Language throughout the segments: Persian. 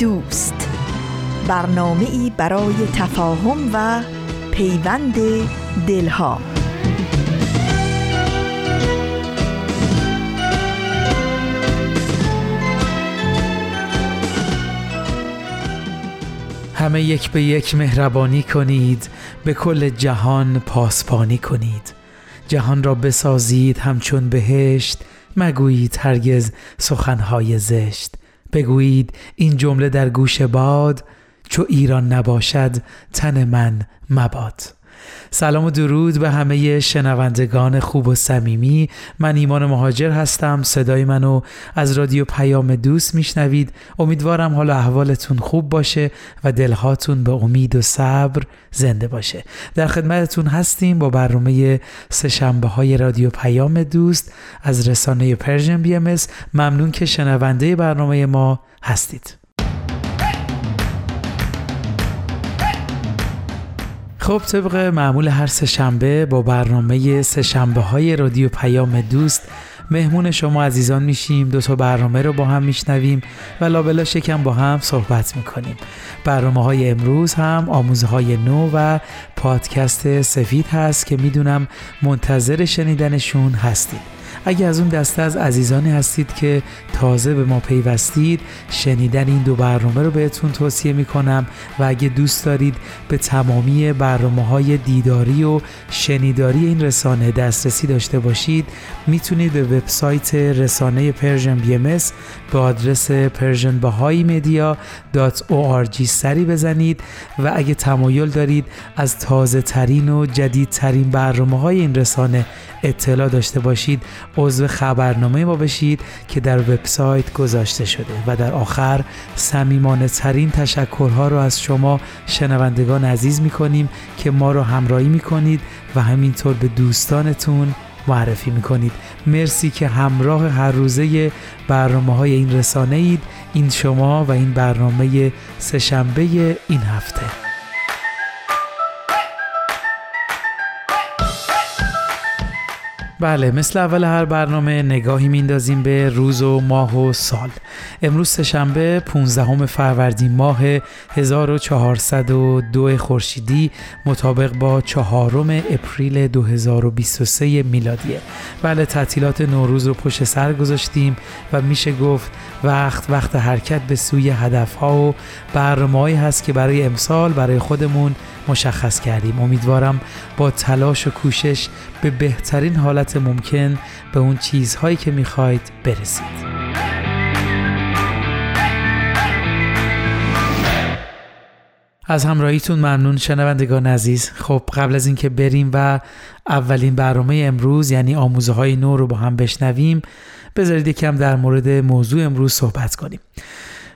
دوست. برنامه ای برای تفاهم و پیوند دلها. همه یک به یک مهربانی کنید به کل جهان پاسبانی کنید. جهان را بسازید همچون بهشت مگویید هرگز سخنهای زشت. بگویید این جمله در گوش باد چو ایران نباشد تن من مباد. سلام و درود به همه شنوندگان خوب و صمیمی. من ایمان مهاجر هستم. صدای منو از رادیو پیام دوست میشنوید. امیدوارم حال احوالتون خوب باشه و دلهاتون به امید و صبر زنده باشه. در خدمتتون هستیم با برنامه سهشنبه های رادیو پیام دوست. از رسانه Persian BMS ممنون که شنونده برنامه ما هستید. خب طبق معمول هر سه شنبه با برنامه سه شنبه های رادیو پیام دوست مهمون شما عزیزان میشیم. دو تا برنامه رو با هم میشنویم و لابلاشم با هم صحبت می‌کنیم. برنامه های امروز هم آموزه های نو و پادکست سفید هست که می‌دونم منتظر شنیدنشون هستید. اگه از اون دسته از عزیزانی هستید که تازه به ما پیوستید شنیدن این دو برنامه رو بهتون توصیه می‌کنم و اگه دوست دارید به تمامی برنامه های دیداری و شنیداری این رسانه دسترسی داشته باشید می‌تونید به وبسایت رسانه Persian BMS به آدرس persianbahaimedia.org سری بزنید و اگه تمایل دارید از تازه ترین و جدید ترین برنامه های این رسانه اطلاع داشته باشید عضو خبرنامه ما بشید که در وبسایت گذاشته شده و در آخر صمیمانه ترین تشکرها رو از شما شنوندگان عزیز می کنیم که ما رو همراهی می کنید و همینطور به دوستانتون معرفی می کنید مرسی که همراه هر روزه برنامه های این رسانه اید این شما و این برنامه سهشنبه این هفته. بله مثل اول هر برنامه نگاهی میندازیم به روز و ماه و سال. امروز سهشنبه 15 فروردین ماه 1402 خورشیدی مطابق با چهارم اپریل 2023 میلادیه. بله تعطیلات نوروز رو پشت سر گذاشتیم و میشه گفت وقت وقت حرکت به سوی هدفها و برنامه‌ای هست که برای امسال برای خودمون مشخص کردیم. امیدوارم با تلاش و کوشش به بهترین حالت ممکن به اون چیزهایی که می‌خواید برسید. از همراهیتون ممنون شنوندگان عزیز. خب قبل از اینکه بریم و اولین برنامه امروز یعنی آموزه های نو رو با هم بشنویم بذارید یکم در مورد موضوع امروز صحبت کنیم.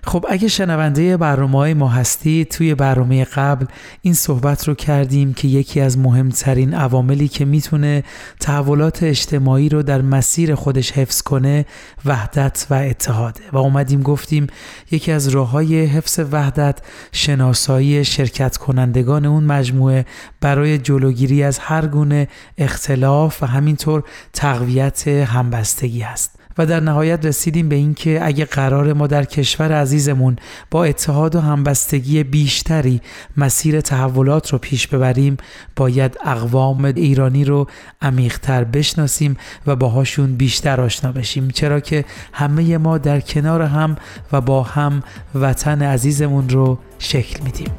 خب اگه شنونده برنامه های ما هستید توی برنامه قبل این صحبت رو کردیم که یکی از مهمترین عواملی که می‌تونه تحولات اجتماعی رو در مسیر خودش حفظ کنه وحدت و اتحاده. و اومدیم گفتیم یکی از راه های حفظ وحدت شناسایی شرکت کنندگان اون مجموعه برای جلوگیری از هر گونه اختلاف و همینطور تقویت همبستگی است و در نهایت رسیدیم به اینکه اگه قرار ما در کشور عزیزمون با اتحاد و همبستگی بیشتری مسیر تحولات رو پیش ببریم باید اقوام ایرانی رو عمیقتر بشناسیم و باهاشون بیشتر آشنا بشیم. چرا که همه ما در کنار هم و با هم وطن عزیزمون رو شکل میدیم.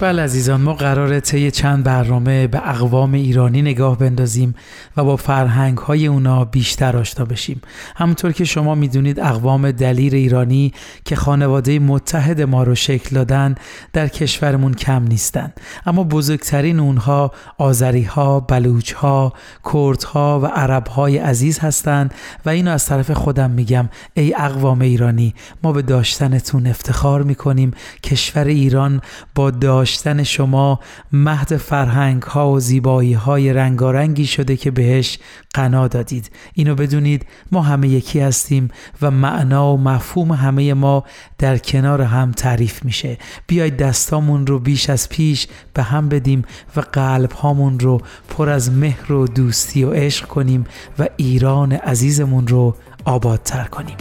بله عزیزان ما قراره طی چند برنامه به اقوام ایرانی نگاه بندازیم. و با فرهنگ های اونا بیشتر آشنا بشیم. همونطور که شما می‌دونید اقوام دلیر ایرانی که خانواده متحد ما رو شکل دادن در کشورمون کم نیستن. اما بزرگترین اونها آذری ها، بلوچ ها، کرد ها و عرب های عزیز هستند و اینو از طرف خودم میگم. ای اقوام ایرانی ما به داشتنتون افتخار می‌کنیم. کشور ایران با داشتن شما مهد فرهنگ ها و زیبایی های رنگارنگی شده که بهش قنا دادید. اینو بدونید ما همه یکی هستیم و معنا و مفهوم همه ما در کنار هم تعریف میشه. بیاید دستامون رو بیش از پیش به هم بدیم و قلب هامون رو پر از مهر و دوستی و عشق کنیم و ایران عزیزمون رو آبادتر کنیم.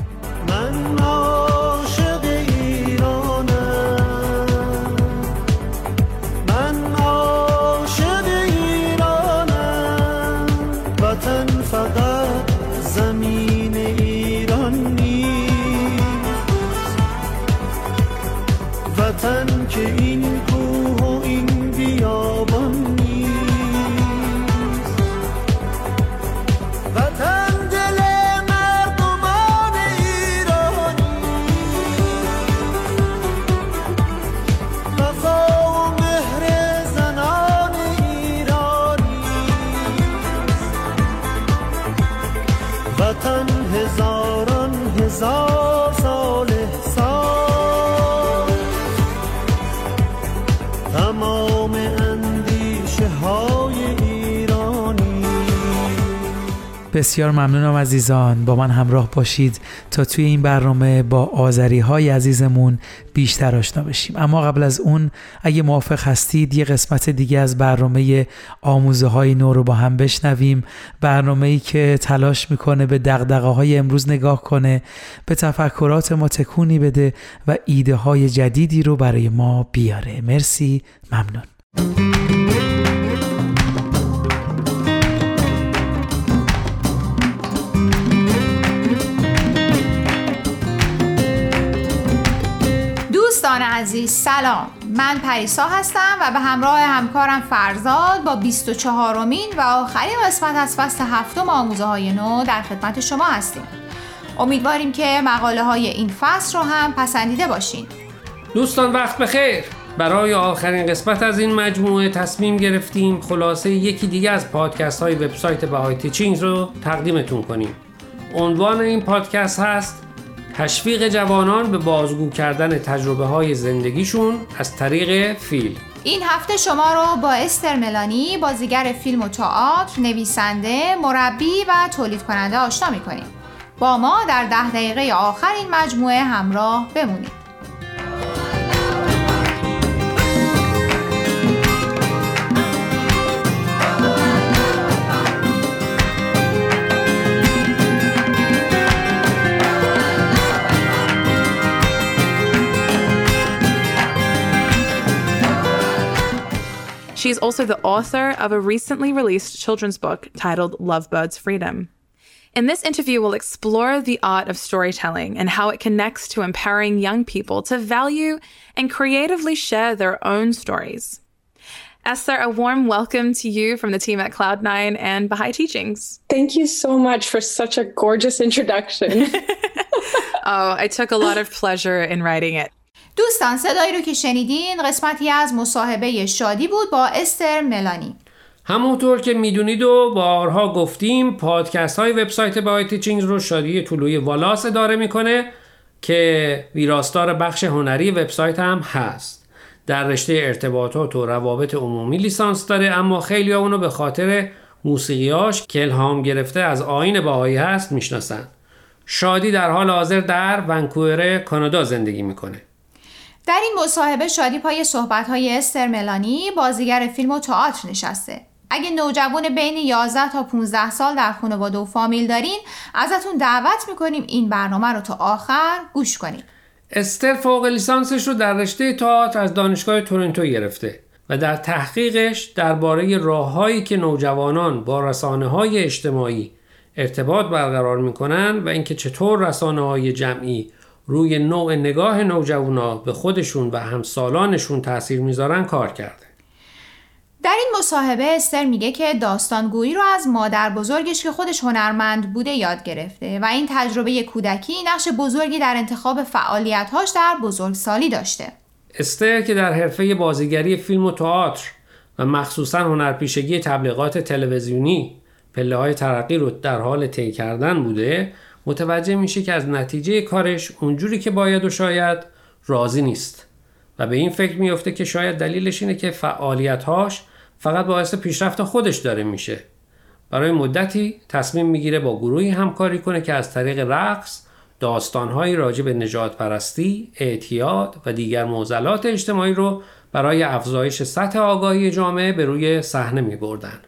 بسیار ممنونم عزیزان. با من همراه باشید تا توی این برنامه با آذری های عزیزمون بیشتر آشنا بشیم. اما قبل از اون اگه موافق هستید یه قسمت دیگه از برنامه آموزه های نو رو با هم بشنویم. برنامه ای که تلاش می‌کنه به دقدقه های امروز نگاه کنه به تفکرات ما تکونی بده و ایده های جدیدی رو برای ما بیاره. مرسی ممنون. عزیز سلام. من پریسا هستم و به همراه همکارم فرزاد با 24 امین و آخرین قسمت از فصل هفتم آموزه های نو در خدمت شما هستیم. امیدواریم که مقاله های این فصل رو هم پسندیده باشین. دوستان وقت بخیر. برای آخرین قسمت از این مجموعه تصمیم گرفتیم خلاصه یکی دیگه از پادکست های وبسایت بهای تیچینگ رو تقدیمتون کنیم. عنوان این پادکست هست تشویق جوانان به بازگو کردن تجربه های زندگیشون از طریق فیلم این هفته شما رو با استر ملانی بازیگر فیلم و تئاتر، نویسنده، مربی و تولید کننده آشنا می‌کنیم. با ما در ده دقیقه آخر این مجموعه همراه بمونید. She is also the author of a recently released children's book titled Lovebirds Freedom. In this interview, we'll explore the art of storytelling and how it connects to empowering young people to value and creatively share their own stories. Esther, a warm welcome to you from the team at Cloud9 and Baha'i Teachings. Thank you so much for such a gorgeous introduction. oh, I took a lot of pleasure in writing it. دوستان صدایی رو که شنیدین قسمتی از مصاحبه شادی بود با استر ملانی. همونطور که می‌دونید و بارها گفتیم پادکست های وبسایت بای تیچینگ رو شادی طلوی والاس اداره می‌کنه که ویراستار بخش هنری وبسایت هم هست. در رشته ارتباطات و روابط عمومی لیسانس داره اما خیلی اونو به خاطر موسیقیاش که الهام گرفته از آین باهایی هست می‌شناسن. شادی در حال حاضر در ونکوور کانادا زندگی می‌کنه. در این مصاحبه شادی پای صحبت های استر ملانی بازیگر فیلم و تئاتر نشسته. اگه نوجوان بین 11 تا 15 سال در خانواده و فامیل دارین ازتون دعوت می‌کنیم این برنامه رو تا آخر گوش کنید استر فوق لیسانسش رو در رشته تئاتر از دانشگاه تورنتو گرفته و در تحقیقش درباره راههایی که نوجوانان با رسانه های اجتماعی ارتباط برقرار می‌کنن و اینکه چطور رسانه های جمعی روی نوع نگاه نوجوانا به خودشون و همسالانشون تاثیر می‌ذارن کار کرده. در این مصاحبه استر میگه که داستانگویی رو از مادر بزرگش که خودش هنرمند بوده یاد گرفته و این تجربه کودکی نقش بزرگی در انتخاب فعالیتهاش در بزرگسالی داشته. استر که در حرفه بازیگری فیلم و تئاتر و مخصوصا هنرپیشگی تبلیغات تلویزیونی پله های ترقی رو در حال طی کردن بوده متوجه میشه که از نتیجه کارش اونجوری که باید و شاید راضی نیست و به این فکر میفته که شاید دلیلش اینه که فعالیتهاش فقط باعث پیشرفت خودش داره میشه برای مدتی تصمیم می‌گیره با گروهی همکاری کنه که از طریق رقص داستانهایی راجع به نجات پرستی، اعتیاد و دیگر معضلات اجتماعی رو برای افزایش سطح آگاهی جامعه به روی صحنه می بردن.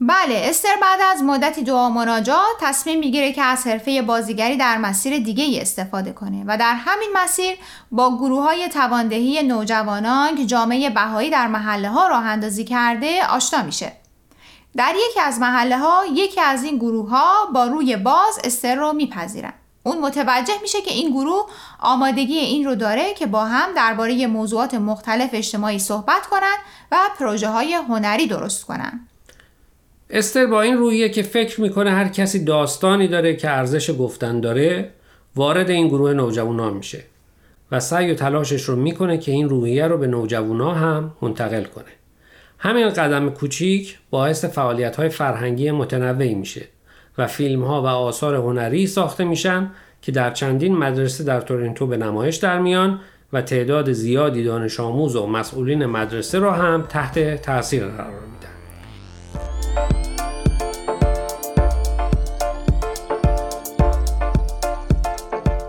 بله استر بعد از مدتی دعا مناجات تصمیم می‌گیره که از حرفه بازیگری در مسیر دیگه ای استفاده کنه و در همین مسیر با گروه های تواندهی نوجوانان که جامعه بهایی در محله ها راه اندازی کرده آشنا میشه. در یکی از محله ها یکی از این گروه ها با روی باز استر رو میپذیرن. اون متوجه میشه که این گروه آمادگی این رو داره که با هم درباره موضوعات مختلف اجتماعی صحبت کنن و پروژه های هنری درست کنن. استر با این رویه که فکر می‌کنه هر کسی داستانی داره که ارزش گفتن داره وارد این گروه نوجوانا میشه و سعی و تلاشش رو می‌کنه که این روحیه رو به نوجوانا هم منتقل کنه همین قدم کوچیک باعث فعالیت های فرهنگی متنوعی میشه و فیلم ها و آثار هنری ساخته میشن که در چندین مدرسه در تورنتو به نمایش در میان و تعداد زیادی دانش آموز و مسئولین مدرسه را هم تحت تاثیر قرار میدن.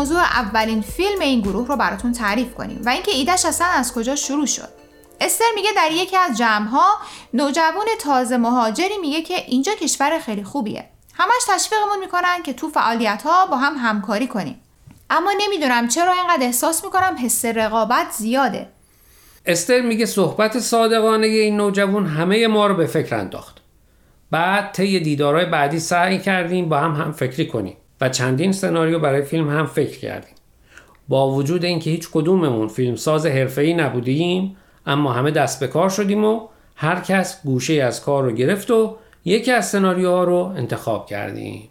موضوع اولین فیلم این گروه رو براتون تعریف کنیم و اینکه ایدهش اصلا از کجا شروع شد. استر میگه در یکی از جمعها نوجوان تازه مهاجری میگه که اینجا کشور خیلی خوبیه. همش تشویقمون می‌کنن که تو فعالیت ها با هم همکاری کنیم. اما نمی‌دونم چرا اینقدر احساس می‌کنم حس رقابت زیاده. استر میگه صحبت صادقانه این نوجوان همه ما رو به فکر انداخت. بعد طی دیدارهای بعدی سعی کردیم با هم هم فکری کنیم. و چندین سناریو برای فیلم هم فکر کردیم. با وجود اینکه هیچ کدوممون فیلمساز حرفه‌ای نبودیم اما همه دست به کار شدیم و هر کس گوشه از کار رو گرفت و یکی از سناریوها رو انتخاب کردیم.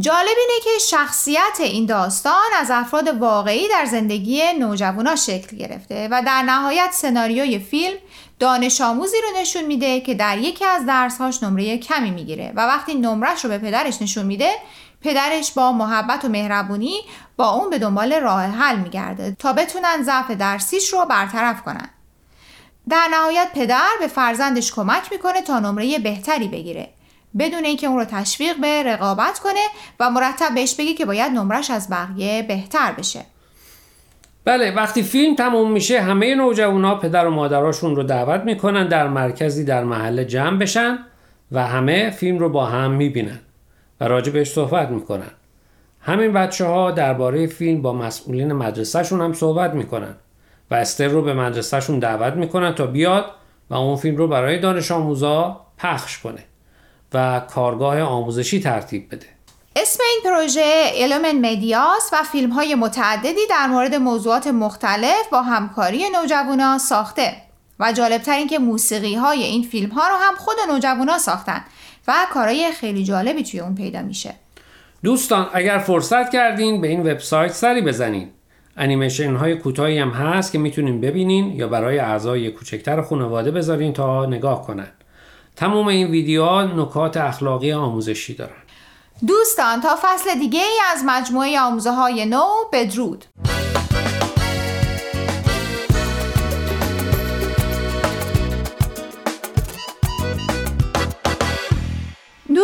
جالب اینه که شخصیت این داستان از افراد واقعی در زندگی نوجوانا شکل گرفته و در نهایت سناریوی فیلم دانش آموزی رو نشون میده که در یکی از درسهاش نمره کمی می‌گیره و وقتی نمرش رو به پدرش نشون میده پدرش با محبت و مهربونی با اون به دنبال راه حل میگرده تا بتونن ضعف درسیش رو برطرف کنن. در نهایت پدر به فرزندش کمک می‌کنه تا نمره بهتری بگیره. بدون اینکه اون رو تشویق به رقابت کنه و مرتب بهش بگه که باید نمرش از بقیه بهتر بشه. بله وقتی فیلم تموم میشه همه نوجوانا پدر و مادراشون رو دعوت می‌کنن در مرکزی در محله جمع بشن و همه فیلم رو با هم می‌بینن. و بهش صحبت می‌کنن. همین بچه ها درباره فیلم با مسئولین مدرسهشون هم صحبت می‌کنن و استر رو به مدرسهشون دعوت می‌کنن تا بیاد و اون فیلم رو برای دانش آموزا پخش کنه و کارگاه آموزشی ترتیب بده. اسم این پروژه ایلومن مدیاس و فیلم های متعددی در مورد موضوعات مختلف با همکاری نوجوانا ساخته و جالبتر این که موسیقی های این فیلم ها رو هم خود نوجوانا ساختن. و کارهای خیلی جالبی توی اون پیدا میشه. دوستان اگر فرصت کردین به این وبسایت سری بزنین. انیمیشن های کوتاهی هم هست که می‌تونین ببینین یا برای اعضای کوچکتر خانواده بذارین تا نگاه کنن. تمام این ویدیوها نکات اخلاقی آموزشی دارن. دوستان تا فصل دیگه ای از مجموعه آموزه های نو بدرود.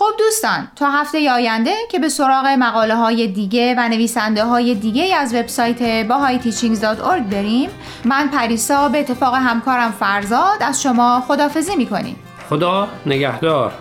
خب دوستان تا هفته آینده که به سراغ مقاله های دیگه و نویسنده های دیگه از وبسایت bahayteachings.org بریم من پریسا به اتفاق همکارم فرزاد از شما خدافزی می‌کنیم. خدا نگهدار.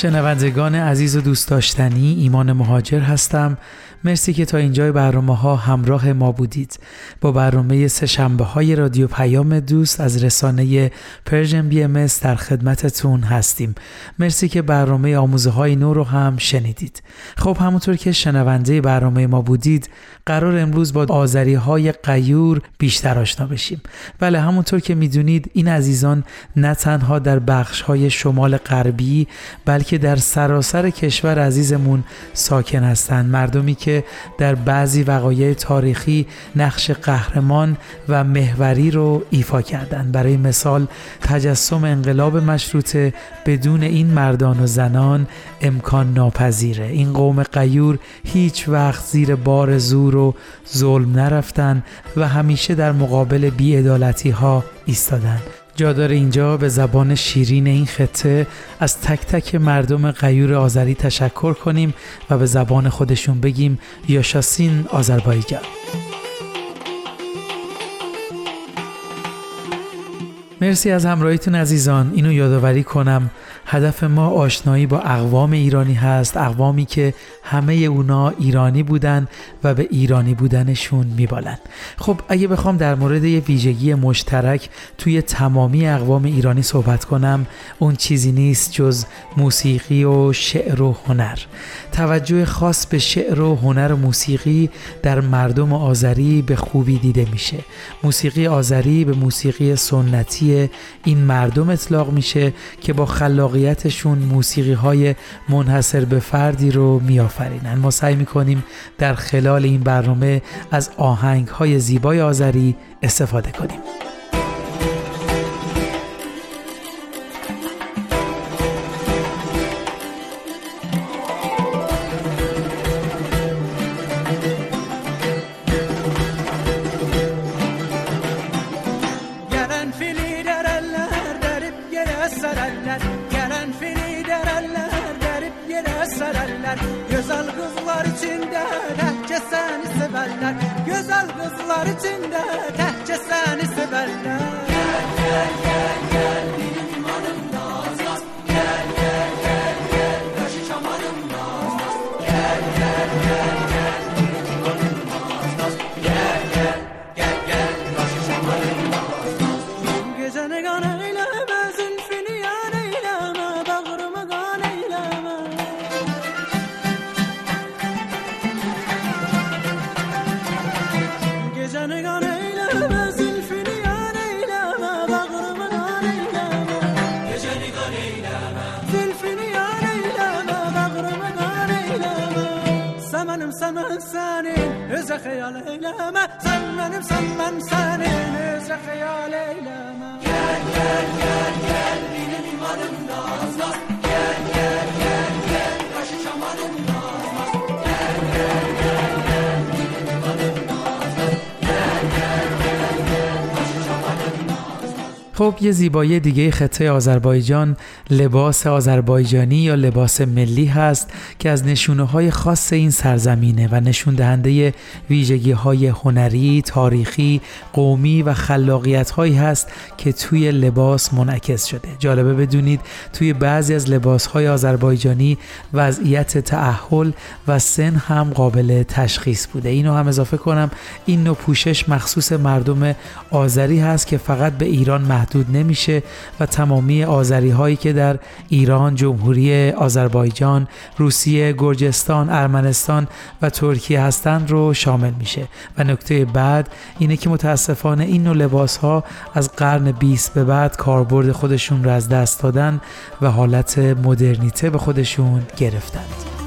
شنوندگان عزیز و دوست داشتنی ایمان مهاجر هستم. مرسی که تا اینجای برنامه ها همراه ما بودید. با برنامه سه شنبه های رادیو پیام دوست از رسانه Persian BMS در خدمتتون هستیم. مرسی که برنامه آموزه های نو رو هم شنیدید. خب همونطور که شنونده برنامه ما بودید قراره امروز با آذری های غیور بیشتر آشنا بشیم. بله همونطور که می‌دونید این عزیزان نه تنها در بخش های شمال غربی بلکه در سراسر کشور عزیزمون ساکن هستند. مردمی که در بعضی وقایع تاریخی نقش قهرمان و محوری رو ایفا کردند. برای مثال تجسم انقلاب مشروطه بدون این مردان و زنان امکان ناپذیره. این قوم قیور هیچ وقت زیر بار زور ظلم نرفتن و همیشه در مقابل بیعدالتی ها ایستادند جا داره اینجا به زبان شیرین این خطه از تک تک مردم غیور آذری تشکر کنیم و به زبان خودشون بگیم یاشاسین آذربایجان. مرسی از همراهیتون عزیزان. اینو یادآوری کنم هدف ما آشنایی با اقوام ایرانی هست اقوامی که همه اونا ایرانی بودن و به ایرانی بودنشون میبالن خب اگه بخوام در مورد یه ویژگی مشترک توی تمامی اقوام ایرانی صحبت کنم اون چیزی نیست جز موسیقی و شعر و هنر. توجه خاص به شعر و هنر و موسیقی در مردم آذری به خوبی دیده میشه. موسیقی آذری به موسیقی سنتی این مردم اطلاق میشه که با خلاقیتشون موسیقی های منحصر به فردی رو میآفرینن. ما سعی می‌کنیم در خلال این برنامه از آهنگ های زیبای آذری استفاده کنیم. severler Güzel kızlar içinde de seni severler. Güzel kızlar içinde de خب یه زیبایی دیگه خطه آذربایجان لباس آذربایجانی یا لباس ملی هست که از نشونه های خاص این سرزمینه و نشون دهنده ویژگی های هنری، تاریخی، قومی و خلاقیت هایی هست که توی لباس منعکس شده. جالبه بدونید توی بعضی از لباس های آذربایجانی وضعیت تعهل و سن هم قابل تشخیص بوده. اینو هم اضافه کنم این نوع پوشش مخصوص مردم آذری هست که فقط به ایران محدود نمیشه و تمامی آذری هایی که در ایران، جمهوری آذربایجان، روسیه، گرجستان، ارمنستان و ترکیه هستند رو شامل میشه و نکته بعد اینه که متاسفانه این نوع لباس ها از قرن 20 به بعد کاربرد خودشون رو از دست دادن و حالت مدرنیته به خودشون گرفتند.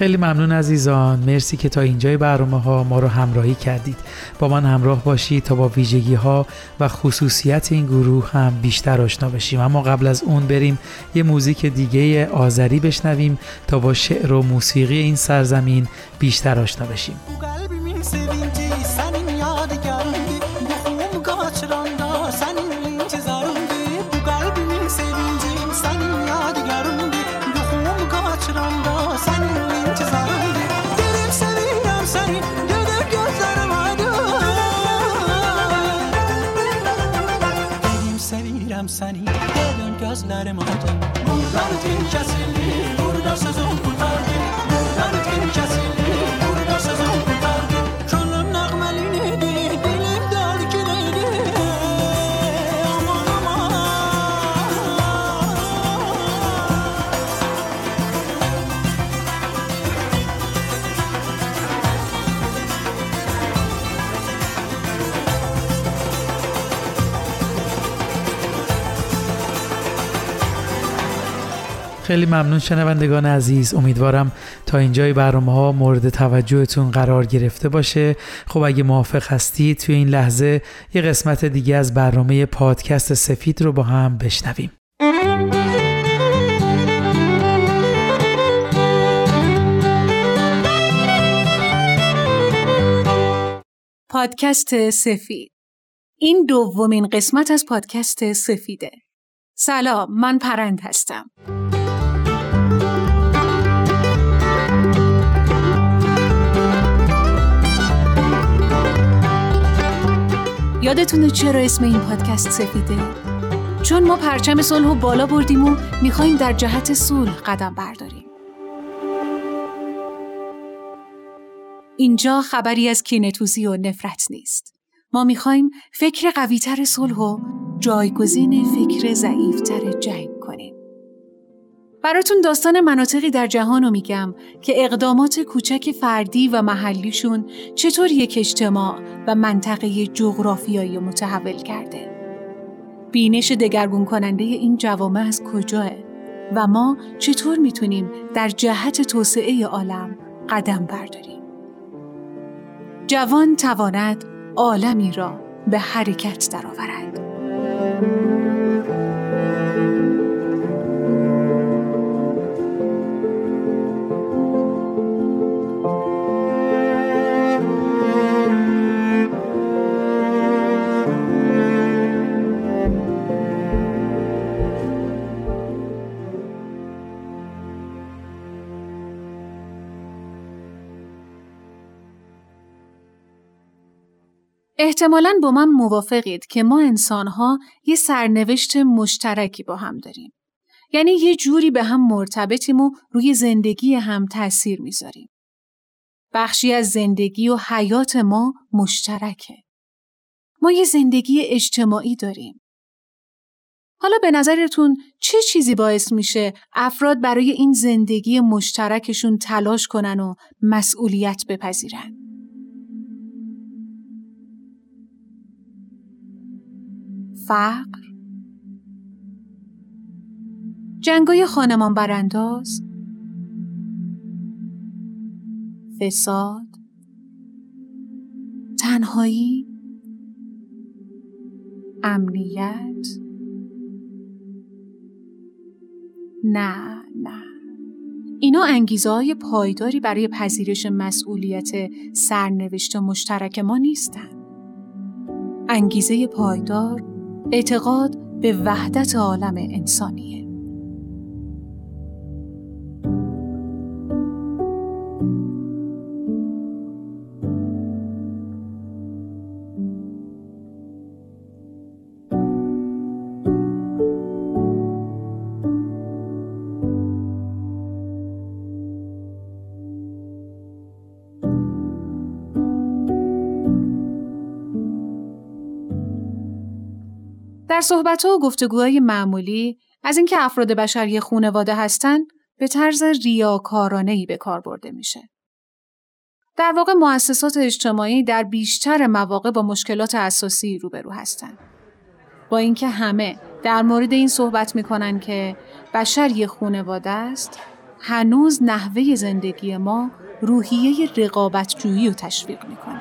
خیلی ممنون عزیزان. مرسی که تا اینجای برنامه ها ما رو همراهی کردید. با من همراه باشید تا با ویژگی ها و خصوصیت این گروه هم بیشتر آشنا بشیم. اما قبل از اون بریم یه موزیک دیگه آذری بشنویم تا با شعر و موسیقی این سرزمین بیشتر آشنا بشیم. بزنی بدون گاز نرم خیلی ممنون شنوندگان عزیز. امیدوارم تا اینجای برنامه ها مورد توجهتون قرار گرفته باشه. خب اگه موافق هستید توی این لحظه یه قسمت دیگه از برنامه پادکست سفید رو با هم بشنویم. پادکست سفید. این دومین قسمت از پادکست سفیده. سلام من پرند هستم. یادتونه چرا اسم این پادکست سفیده؟ چون ما پرچم صلح و بالا بردیم و می‌خوایم در جهت صلح قدم برداریم. اینجا خبری از کینتوزی و نفرت نیست. ما می‌خوایم فکر قویتر صلح و جایگزین فکر ضعیفتر جنگ. براتون داستان مناطقی در جهان رو میگم که اقدامات کوچک فردی و محلیشون چطور یک اجتماع و منطقه جغرافیایی متحول کرده. بینش دگرگون کننده این جوامع از کجاه و ما چطور می‌تونیم در جهت توسعه عالم قدم برداریم. جوان تواند عالمی را به حرکت درآورد. احتمالاً با من موافقید که ما انسانها یه سرنوشت مشترکی با هم داریم. یعنی یه جوری به هم مرتبطیم و روی زندگی هم تأثیر می‌ذاریم. بخشی از زندگی و حیات ما مشترکه. ما یه زندگی اجتماعی داریم. حالا به نظرتون چه چیزی باعث میشه افراد برای این زندگی مشترکشون تلاش کنن و مسئولیت بپذیرن؟ فقر. جنگای خانمان برانداز. فساد. تنهایی. امنیت. نه نه. اینا انگیزه های پایداری برای پذیرش مسئولیت سرنوشت مشترک ما نیستن. انگیزه پایدار، اعتقاد به وحدت عالم انسانیه. در صحبت و گفتگوهای معمولی از اینکه افراد بشری خونواده هستند به طرز ریاکارانه ای به کار برده میشه. در واقع مؤسسات اجتماعی در بیشتر مواقع با مشکلات اساسی روبرو هستند. با اینکه همه در مورد این صحبت می‌کنن که بشر یه خونواده است، هنوز نحوه زندگی ما روحیه رقابتجویی رو تشویق می‌کنه.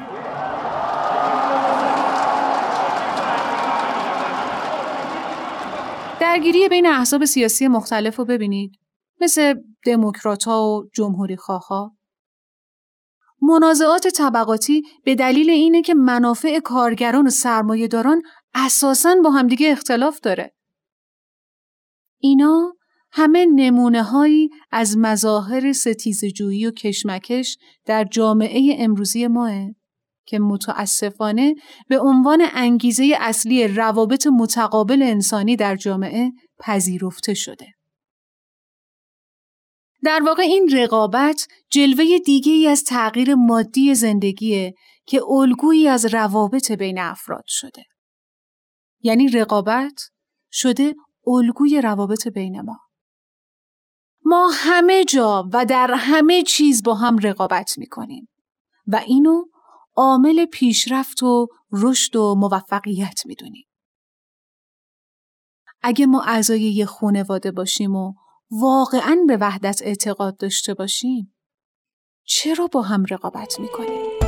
درگیری بین احزاب سیاسی مختلف رو ببینید مثل دموکرات و جمهوری ها. منازعات طبقاتی به دلیل اینه که منافع کارگران و سرمایه داران اساساً با همدیگه اختلاف داره. اینا همه نمونه هایی از مظاهر ستیزجویی و کشمکش در جامعه امروزی ماه که متاسفانه به عنوان انگیزه اصلی روابط متقابل انسانی در جامعه پذیرفته شده. در واقع این رقابت جلوه دیگه ای از تغییر مادی زندگیه که الگویی از روابط بین افراد شده. یعنی رقابت شده الگوی روابط بین ما. ما همه جا و در همه چیز با هم رقابت می کنیم و اینو عامل پیشرفت و رشد و موفقیت می‌دونیم. اگه ما اعضای یه خانواده باشیم و واقعا به وحدت اعتقاد داشته باشیم چرا با هم رقابت می‌کنیم؟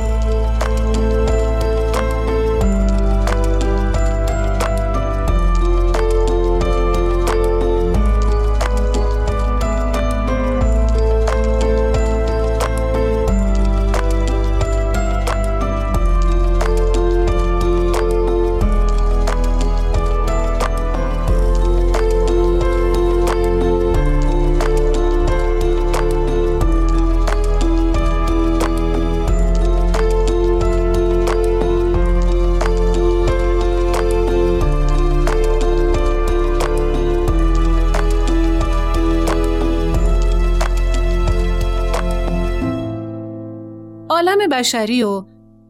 بشری و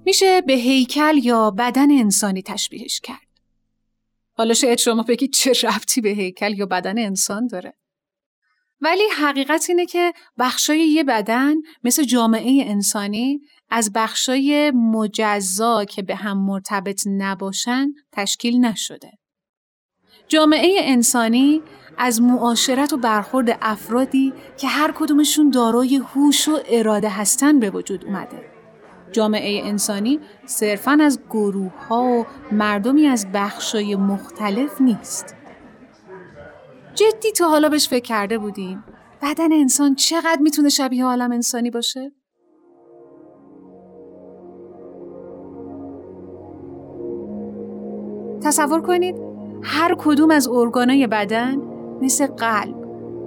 میشه به هیکل یا بدن انسانی تشبیهش کرد. حالا شاید شما بگید چه ربطی به هیکل یا بدن انسان داره؟ ولی حقیقت اینه که بخشای یه بدن مثل جامعه انسانی از بخشای مجزا که به هم مرتبط نباشن تشکیل نشده. جامعه انسانی از معاشرت و برخورد افرادی که هر کدومشون دارای هوش و اراده هستن به وجود اومده. جامعه انسانی صرفا از گروه ها و مردمی از بخشای مختلف نیست. جدی تا حالا بهش فکر کرده بودیم؟ بدن انسان چقدر می‌تونه شبیه عالم انسانی باشه؟ تصور کنید هر کدوم از ارگانای بدن مثل قلب،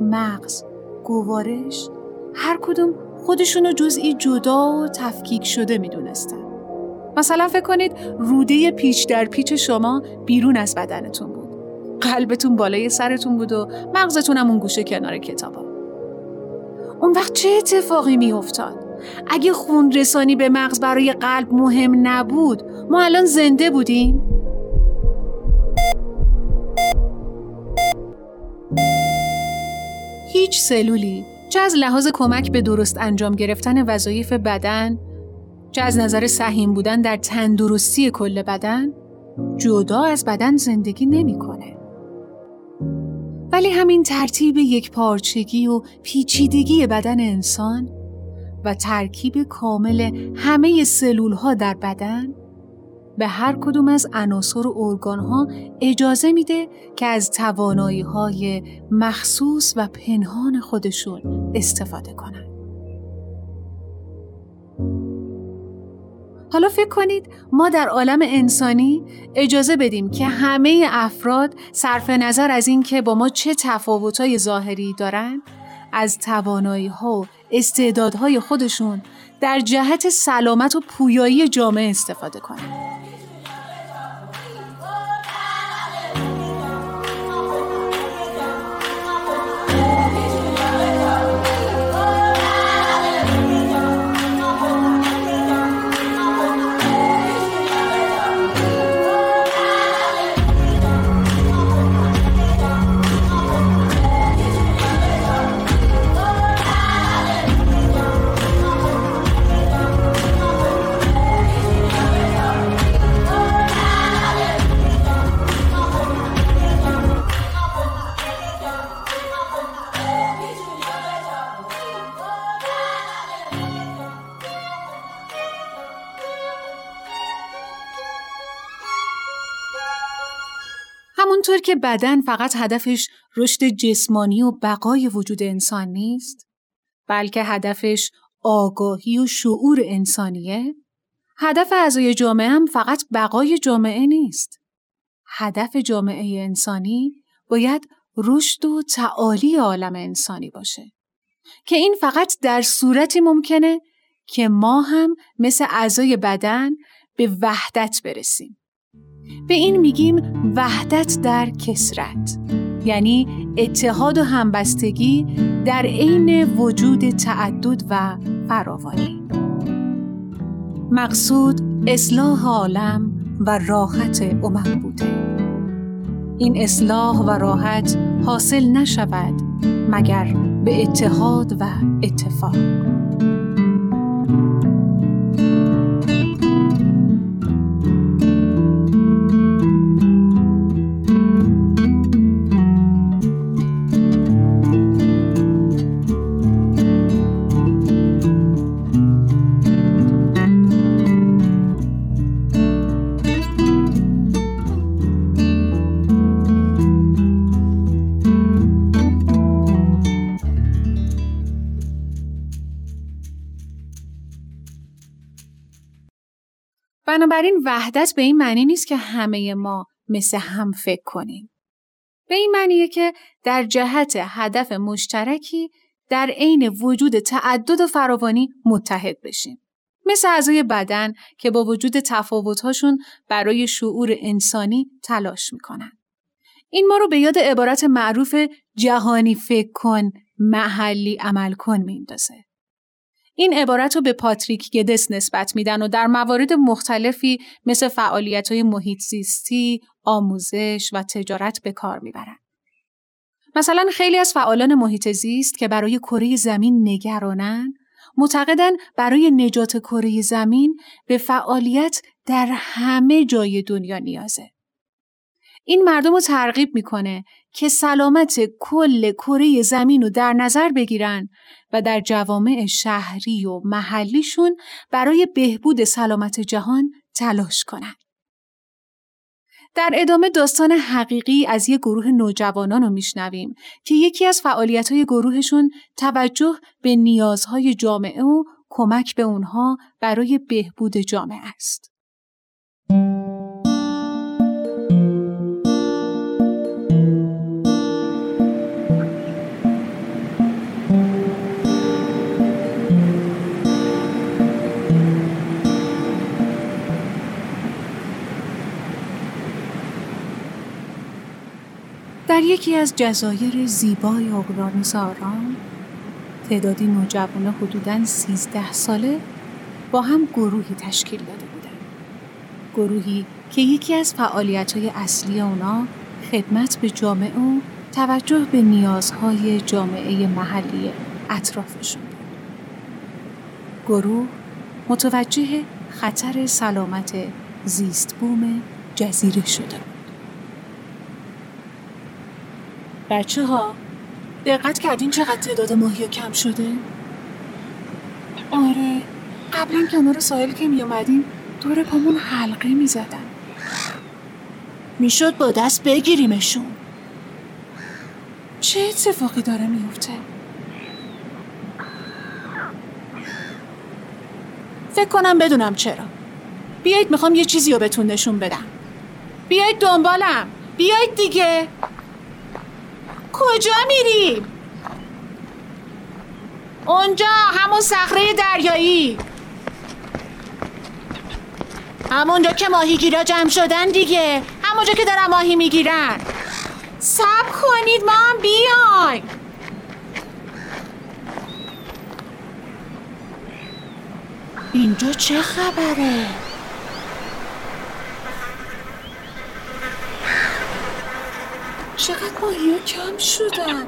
مغز، گوارش هر کدوم خودشونو جزئی جدا و تفکیک شده می‌دونستن. مثلا فکر کنید روده پیچ در پیچ شما بیرون از بدنتون بود. قلبتون بالای سرتون بود و مغزتون هم اون گوشه کنار کتابا. اون وقت چه اتفاقی میافتاد؟ اگه خون رسانی به مغز برای قلب مهم نبود ما الان زنده بودیم؟ هیچ سلولی چه از لحاظ کمک به درست انجام گرفتن وظایف بدن چه از نظر سهیم بودن در تندرستی کل بدن جدا از بدن زندگی نمی‌کنه. ولی همین ترتیب یک پارچگی و پیچیدگی بدن انسان و ترکیب کامل همه سلول ها در بدن به هر کدوم از عناصر و ارگان ها اجازه میده که از توانایی های مخصوص و پنهان خودشون استفاده کنن. حالا فکر کنید ما در عالم انسانی اجازه بدیم که همه افراد صرف نظر از اینکه با ما چه تفاوت‌های ظاهری دارن از توانایی ها و استعدادهای خودشون در جهت سلامت و پویایی جامعه استفاده کنند. بدن فقط هدفش رشد جسمانی و بقای وجود انسان نیست، بلکه هدفش آگاهی و شعور انسانیه، هدف اعضای جامعه هم فقط بقای جامعه نیست. هدف جامعه انسانی باید رشد و تعالی عالم انسانی باشه. که این فقط در صورتی ممکنه که ما هم مثل اعضای بدن به وحدت برسیم. به این میگیم وحدت در کسرت یعنی اتحاد و همبستگی در عین وجود تعدد و فراوانی. مقصود اصلاح عالم و راحت امم بوده. این اصلاح و راحت حاصل نشود مگر به اتحاد و اتفاق. بنابراین وحدت به این معنی نیست که همه ما مثل هم فکر کنیم. به این معنیه که در جهت هدف مشترکی در عین وجود تعدد و فراوانی متحد بشیم. مثل اعضای بدن که با وجود تفاوت‌هاشون برای شعور انسانی تلاش می‌کنن. این ما رو به یاد عبارت معروف جهانی فکر کن، محلی عمل کن میندازه. این عبارت رو به پاتریک گدس نسبت میدن و در موارد مختلفی مثل فعالیت های محیط زیستی، آموزش و تجارت به کار می‌برن. مثلا خیلی از فعالان محیط زیست که برای کره زمین نگرانن معتقدن برای نجات کره زمین به فعالیت در همه جای دنیا نیازه. این مردم رو ترغیب می‌کنه که سلامت کل کره زمین رو در نظر بگیرن و در جوامع شهری و محلیشون برای بهبود سلامت جهان تلاش کنند. در ادامه داستان حقیقی از یک گروه نوجوانان رو میشنویم که یکی از فعالیت‌های گروهشون توجه به نیازهای جامعه و کمک به اونها برای بهبود جامعه است. در یکی از جزایر زیبای اقیانوس آرام تعدادی نوجوان حدوداً سیزده ساله با هم گروهی تشکیل داده بودند. گروهی که یکی از فعالیت‌های اصلی اونا خدمت به جامعه و توجه به نیازهای جامعه محلی اطرافشون بود. گروه متوجه خطر سلامت زیست بوم جزیره شده بود. بچه ها دقت کردین چقدر تعداد ماهی کم شده؟ آره قبلا کنار ساحل که می اومدیم دور پامون حلقه می زدن. می‌شد با دست بگیریمشون چه اتفاقی داره میفته؟ فکر کنم بدونم چرا بیایید می‌خوام یه چیزی رو بهتون نشون بدم بیایید دنبالم بیایید دیگه کجا میریم؟ اونجا همون صخره دریایی همونجا که ماهیگیرا جمع شدن دیگه همونجا که دارن ماهی می‌گیرن سب کنید ما هم بیایم اینجا چه خبره؟ چقدر ماهی کم شدن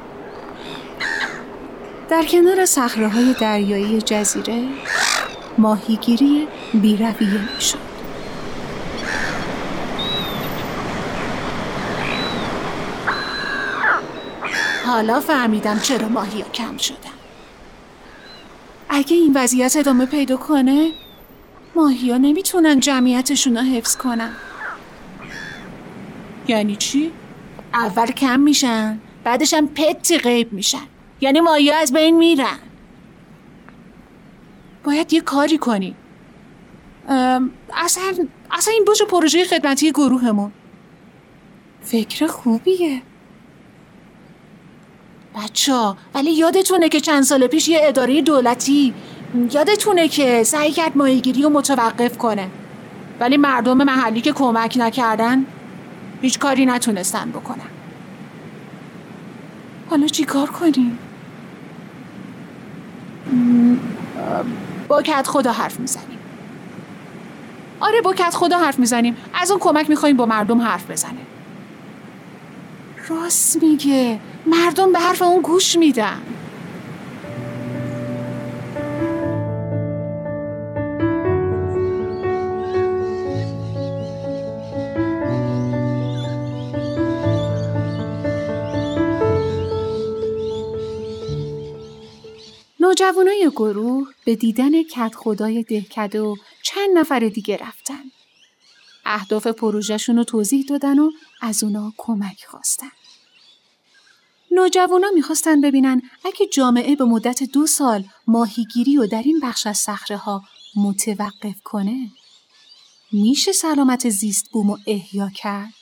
در کنار صخره های دریایی جزیره ماهیگیری بیرویه می‌شد. حالا فهمیدم چرا ماهی کم شدن. اگه این وضعیت ادامه پیدا کنه ماهی ها نمی‌تونن جمعیتشون رو حفظ کنن. یعنی چی؟ اول کم میشن بعدش هم پتی غیب میشن. یعنی ماهی از بین میرن. باید یه کاری کنیم. اصلا اصلا این باشه پروژه خدمتی گروهمون. فکر خوبیه. بچه ولی یادتونه که چند سال پیش یه اداره دولتی یادتونه که سعی کرد ماهیگیری رو متوقف کنه. ولی مردم محلی که کمک نکردن هیچ کاری نتونستن بکنن حالا چی کار کنیم؟ با کت خدا حرف می‌زنیم. آره با کت خدا حرف می‌زنیم. از اون کمک می‌خوایم با مردم حرف بزنه. راست میگه. مردم به حرف اون گوش میدن. نوجوانای گروه به دیدن کت خدای دهکده و چند نفر دیگه رفتن. اهداف پروژهشون رو توضیح دادن و از اونا کمک خواستن. نوجوانا می‌خواستن ببینن اگه جامعه به مدت دو سال ماهیگیری و در این بخش از صخره ها متوقف کنه میشه سلامت زیست بوم و احیا کرد؟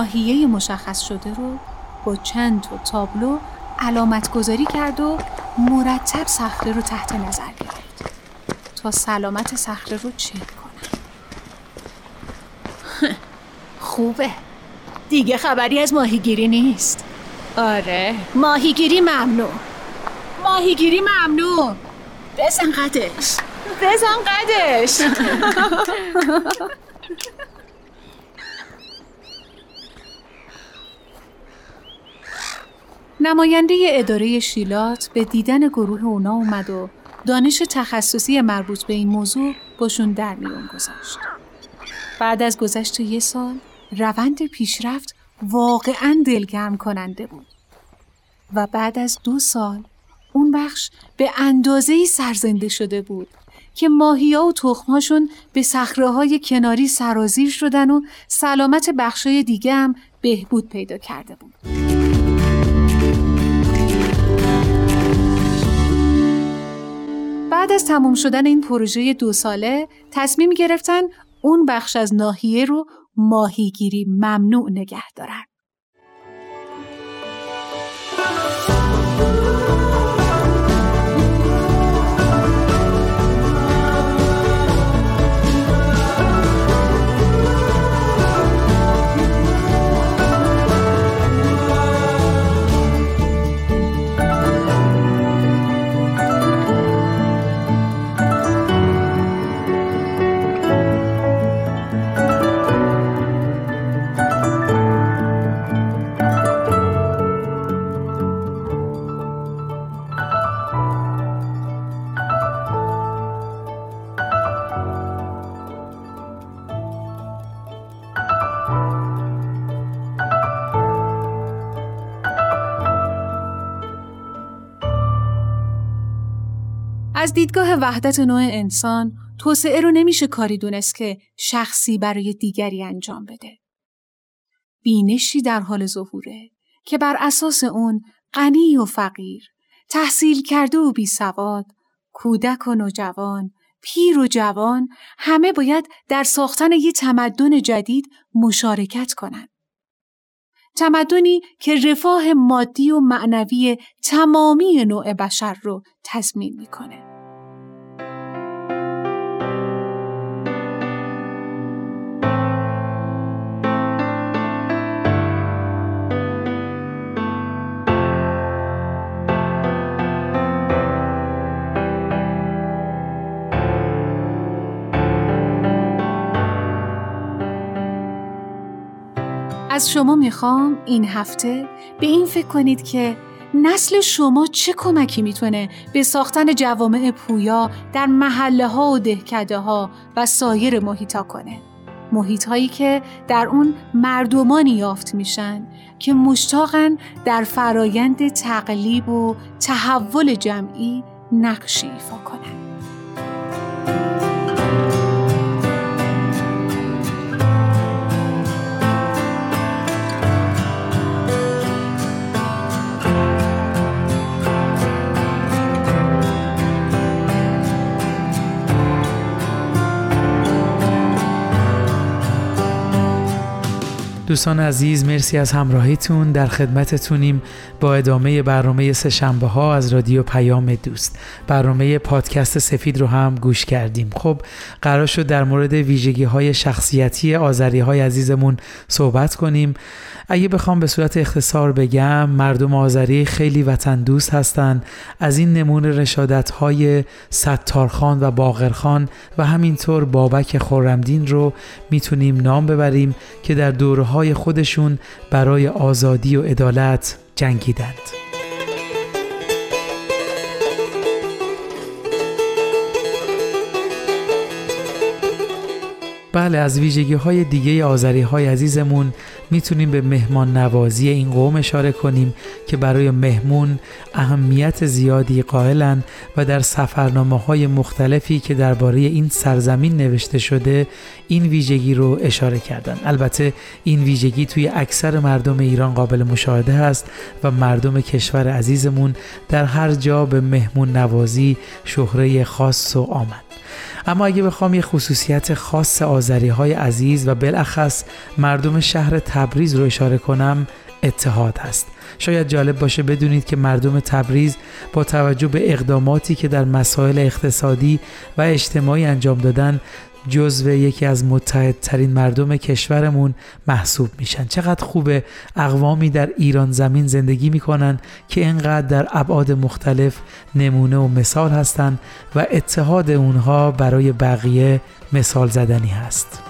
ناحیه مشخص شده رو با چند تا تابلو علامت گذاری کرد و مرتب صخره رو تحت نظر گرفت. تا سلامت صخره رو چک کنن خوبه. دیگه خبری از ماهیگیری نیست. آره. ماهیگیری ممنوع. ماهیگیری ممنوع. بزن قدش. بزن قدش. نماینده اداره شیلات به دیدن گروه اونا اومد و دانش تخصصی مربوط به این موضوع باشون در میون گذاشت. بعد از گذشت یه سال روند پیشرفت واقعا دلگرم کننده بود. و بعد از دو سال اون بخش به اندازه سرزنده شده بود که ماهیا و تخمهاشون به صخره کناری سرازیر شدن و سلامت بخشای دیگه هم بهبود پیدا کرده بود. بعد از تموم شدن این پروژه دو ساله تصمیم گرفتن اون بخش از ناحیه رو ماهیگیری ممنوع نگه دارن. از دیدگاه وحدت نوع انسان توسعه رو نمیشه کاری دونست که شخصی برای دیگری انجام بده. بینشی در حال ظهوره که بر اساس اون غنی و فقیر، تحصیل کرده و بی سواد، کودک و نوجوان، پیر و جوان همه باید در ساختن یک تمدن جدید مشارکت کنند. تمدنی که رفاه مادی و معنوی تمامی نوع بشر رو تضمین می‌کنه. از شما می‌خوام این هفته به این فکر کنید که نسل شما چه کمکی می‌تونه به ساختن جوامع پویا در محله ها و دهکده ها و سایر محیطا کنه. محیط هایی که در اون مردمانی یافت میشن که مشتاقن در فرایند تقلیب و تحول جمعی نقشی ایفا کنند. دوستان عزیز مرسی از همراهیتون. در خدمتتونیم با ادامه برنامه سهشنبه ها از رادیو پیام دوست. برنامه پادکست سفید رو هم گوش کردیم. خب قرار شد در مورد ویژگی های شخصیتی آذری های عزیزمون صحبت کنیم. اگه بخوام به صورت اختصار بگم مردم آذری خیلی وطن دوست هستند از این نمونه رشادت های ستارخان و باغرخان و همینطور بابک خورمدین رو می‌تونیم نام ببریم که در دوره های خودشون برای آزادی و عدالت جنگیدند. بله از ویژگی های دیگه آذری های عزیزمون می‌تونیم به مهمان نوازی این قوم اشاره کنیم که برای مهمون اهمیت زیادی قائلن و در سفرنامه های مختلفی که درباره این سرزمین نوشته شده این ویژگی رو اشاره کردن. البته این ویژگی توی اکثر مردم ایران قابل مشاهده است و مردم کشور عزیزمون در هر جا به مهمون نوازی شهره خاص و آمد. اما اگه بخوام یه خصوصیت خاص آذری های عزیز و بالاخص مردم شهر تبریز رو اشاره کنم اتحاد است شاید جالب باشه بدونید که مردم تبریز با توجه به اقداماتی که در مسائل اقتصادی و اجتماعی انجام دادن جزو یکی از متحدترین مردم کشورمون محسوب میشن. چقدر خوبه اقوامی در ایران زمین زندگی می‌کنن که اینقدر در ابعاد مختلف نمونه و مثال هستند و اتحاد اونها برای بقیه مثال زدنی هست.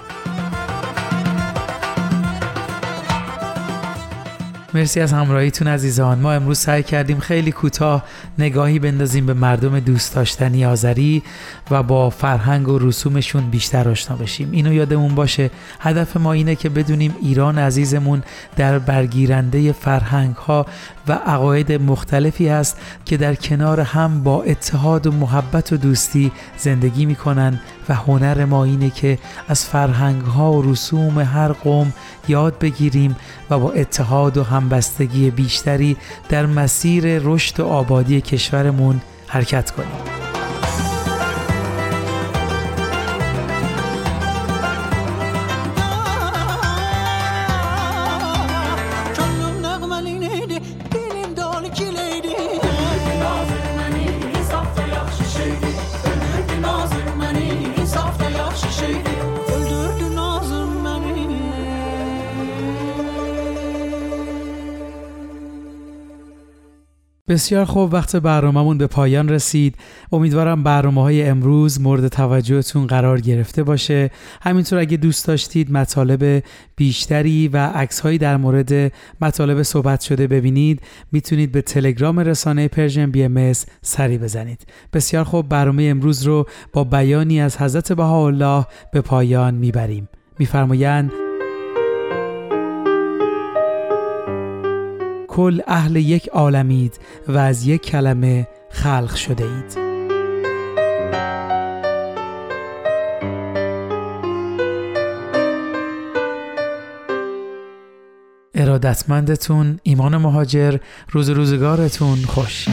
مرسی از همراهیتون عزیزان. ما امروز سعی کردیم خیلی کوتاه نگاهی بندازیم به مردم دوست داشتنی آذری و با فرهنگ و رسومشون بیشتر آشنا بشیم. اینو یادمون باشه. هدف ما اینه که بدونیم ایران عزیزمون در برگیرنده فرهنگ ها و عقاید مختلفی است که در کنار هم با اتحاد و محبت و دوستی زندگی می‌کنن و هنر ما اینه که از فرهنگ ها و رسوم هر قوم یاد بگیریم و با اتحاد و همبستگی بیشتری در مسیر رشد و آبادی کشورمون حرکت کنیم. بسیار خوب وقت برنامهمون به پایان رسید. امیدوارم برنامه های امروز مورد توجهتون قرار گرفته باشه. همینطور اگه دوست داشتید مطالب بیشتری و عکس در مورد مطالب صحبت شده ببینید می‌تونید به تلگرام رسانه Persian BMS سری بزنید. بسیار خوب برنامه امروز رو با بیانی از حضرت بهاءالله به پایان می‌بریم. میفرمایند کل اهل یک عالمید و از یک کلمه خلق شده اید. ارادتمندتون ایمان مهاجر روز روزگارتون خوش.